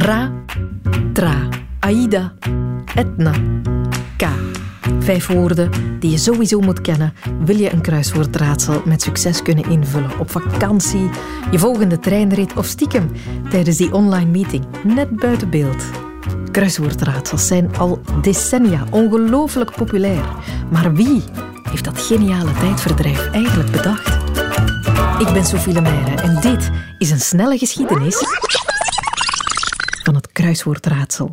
Ra, Tra, Aida, Etna, K. Vijf woorden die je sowieso moet kennen, wil je een kruiswoordraadsel met succes kunnen invullen. Op vakantie, je volgende treinrit of stiekem tijdens die online meeting, net buiten beeld. Kruiswoordraadsels zijn al decennia ongelooflijk populair. Maar wie heeft dat geniale tijdverdrijf eigenlijk bedacht? Ik ben Sophie Lemaire en dit is een snelle geschiedenis kruiswoordraadsel.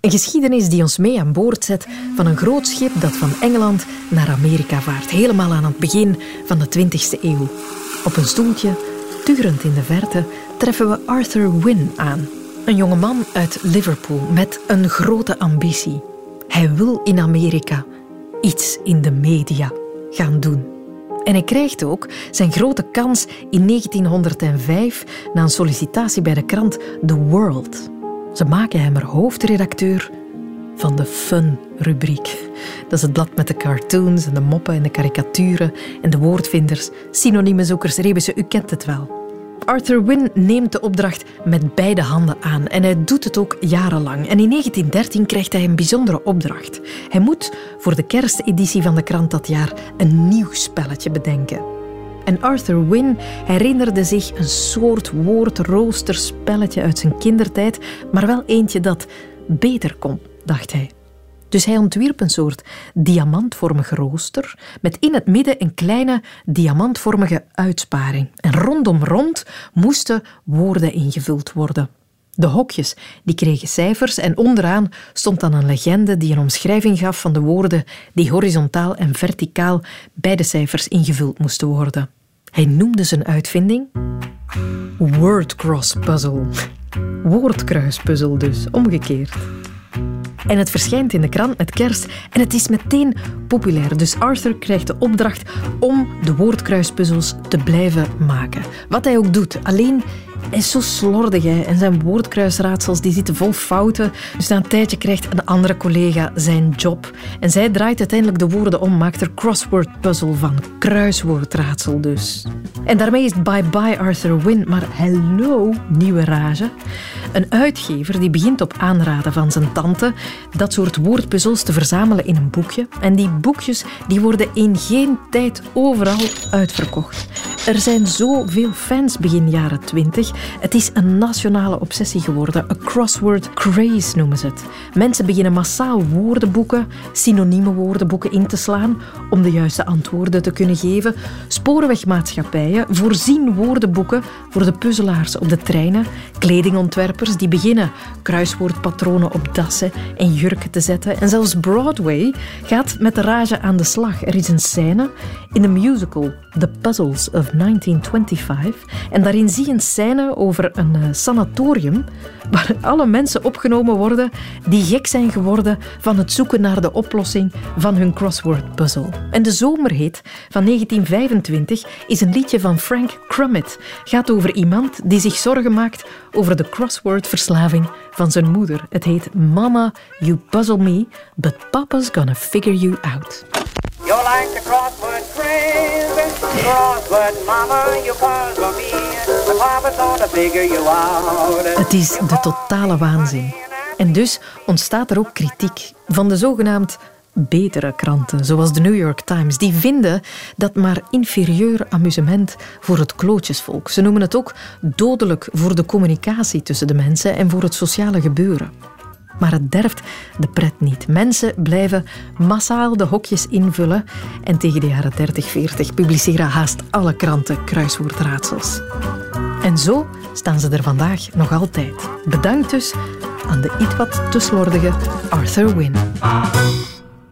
Een geschiedenis die ons mee aan boord zet van een groot schip dat van Engeland naar Amerika vaart, helemaal aan het begin van de 20e eeuw. Op een stoeltje, turend in de verte, treffen we Arthur Wynne aan. Een jongeman uit Liverpool met een grote ambitie. Hij wil in Amerika iets in de media gaan doen. En hij krijgt ook zijn grote kans in 1905 na een sollicitatie bij de krant The World. Ze maken hem er hoofdredacteur van de Fun-rubriek. Dat is het blad met de cartoons en de moppen en de karikaturen en de woordvinders, synonieme zoekers, rebussen, u kent het wel. Arthur Wynne neemt de opdracht met beide handen aan en hij doet het ook jarenlang. En in 1913 krijgt hij een bijzondere opdracht. Hij moet voor de kersteditie van de krant dat jaar een nieuw spelletje bedenken. En Arthur Wynne herinnerde zich een soort woordroosterspelletje uit zijn kindertijd, maar wel eentje dat beter kon, dacht hij. Dus hij ontwierp een soort diamantvormige rooster met in het midden een kleine diamantvormige uitsparing. En rondom rond moesten woorden ingevuld worden. De hokjes die kregen cijfers en onderaan stond dan een legende die een omschrijving gaf van de woorden die horizontaal en verticaal bij de cijfers ingevuld moesten worden. Hij noemde zijn uitvinding Wordcross Puzzle. Woordkruispuzzel dus, omgekeerd. En het verschijnt in de krant met kerst en het is meteen populair. Dus Arthur krijgt de opdracht om de woordkruispuzzels te blijven maken. Wat hij ook doet. Alleen is zo slordig hè? en zijn woordkruisraadsels die zitten vol fouten. Dus na een tijdje krijgt een andere collega zijn job. En zij draait uiteindelijk de woorden om, maakt er crossword puzzle van. Kruiswoordraadsel dus. En daarmee is het bye-bye Arthur Wynne. Maar hello, nieuwe rage. Een uitgever die begint op aanraden van zijn tante dat soort woordpuzzels te verzamelen in een boekje. En die boekjes die worden in geen tijd overal uitverkocht. Er zijn zoveel fans begin jaren 20. Het is een nationale obsessie geworden. Een crossword craze noemen ze het. Mensen beginnen massaal woordenboeken, synonieme woordenboeken in te slaan om de juiste antwoorden te kunnen geven. Spoorwegmaatschappijen voorzien woordenboeken voor de puzzelaars op de treinen. Kledingontwerpers die beginnen kruiswoordpatronen op dassen en jurken te zetten. En zelfs Broadway gaat met de rage aan de slag. Er is een scène in de musical The Puzzles of 1925. En daarin zie je een scène over een uh, sanatorium waar alle mensen opgenomen worden die gek zijn geworden van het zoeken naar de oplossing van hun crossword puzzle. En de zomerhit van 1925 is een liedje van Frank Crummett. Gaat over iemand die zich zorgen maakt over de crossword-verslaving van zijn moeder. Het heet Mama, You Puzzle Me, but Papa's Gonna Figure You Out. You're like the crossword craze, crossword mama, you puzzle me, but Papa's gonna figure you out. Het is de totale waanzin. En dus ontstaat er ook kritiek van de zogenaamd betere kranten, zoals de New York Times, die vinden dat maar inferieur amusement voor het klootjesvolk. Ze noemen het ook dodelijk voor de communicatie tussen de mensen en voor het sociale gebeuren. Maar het derft de pret niet. Mensen blijven massaal de hokjes invullen en tegen de jaren 30, 40 publiceren haast alle kranten kruiswoordraadsels. En zo staan ze er vandaag nog altijd. Bedankt dus aan de iets wat te slordige Arthur Wynne.